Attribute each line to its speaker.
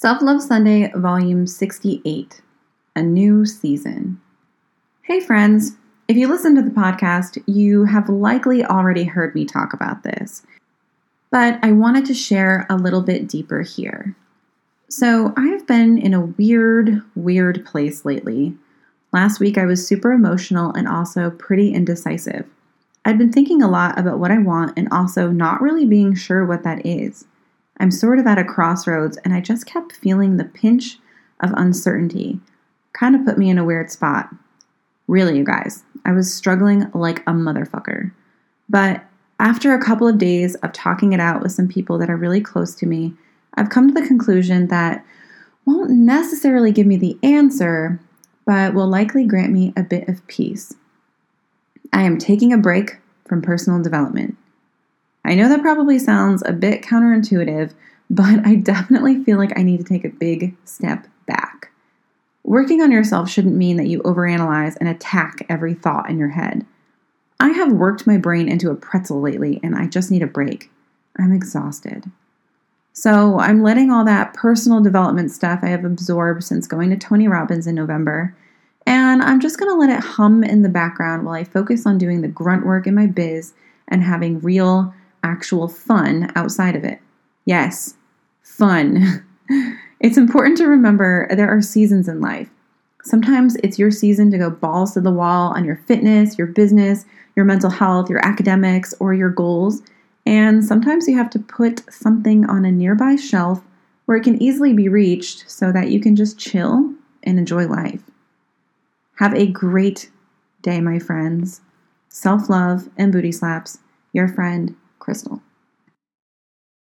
Speaker 1: Self Love Sunday, Volume 68 A New Season. Hey, friends. If you listen to the podcast, you have likely already heard me talk about this, but I wanted to share a little bit deeper here. So, I have been in a weird, weird place lately. Last week, I was super emotional and also pretty indecisive. I'd been thinking a lot about what I want and also not really being sure what that is. I'm sort of at a crossroads and I just kept feeling the pinch of uncertainty. Kind of put me in a weird spot. Really, you guys, I was struggling like a motherfucker. But after a couple of days of talking it out with some people that are really close to me, I've come to the conclusion that won't necessarily give me the answer, but will likely grant me a bit of peace. I am taking a break from personal development. I know that probably sounds a bit counterintuitive, but I definitely feel like I need to take a big step back. Working on yourself shouldn't mean that you overanalyze and attack every thought in your head. I have worked my brain into a pretzel lately and I just need a break. I'm exhausted. So I'm letting all that personal development stuff I have absorbed since going to Tony Robbins in November, and I'm just going to let it hum in the background while I focus on doing the grunt work in my biz and having real, actual fun outside of it. Yes, fun. it's important to remember there are seasons in life. Sometimes it's your season to go balls to the wall on your fitness, your business, your mental health, your academics, or your goals. And sometimes you have to put something on a nearby shelf where it can easily be reached so that you can just chill and enjoy life. Have a great day, my friends. Self love and booty slaps, your friend, Crystal.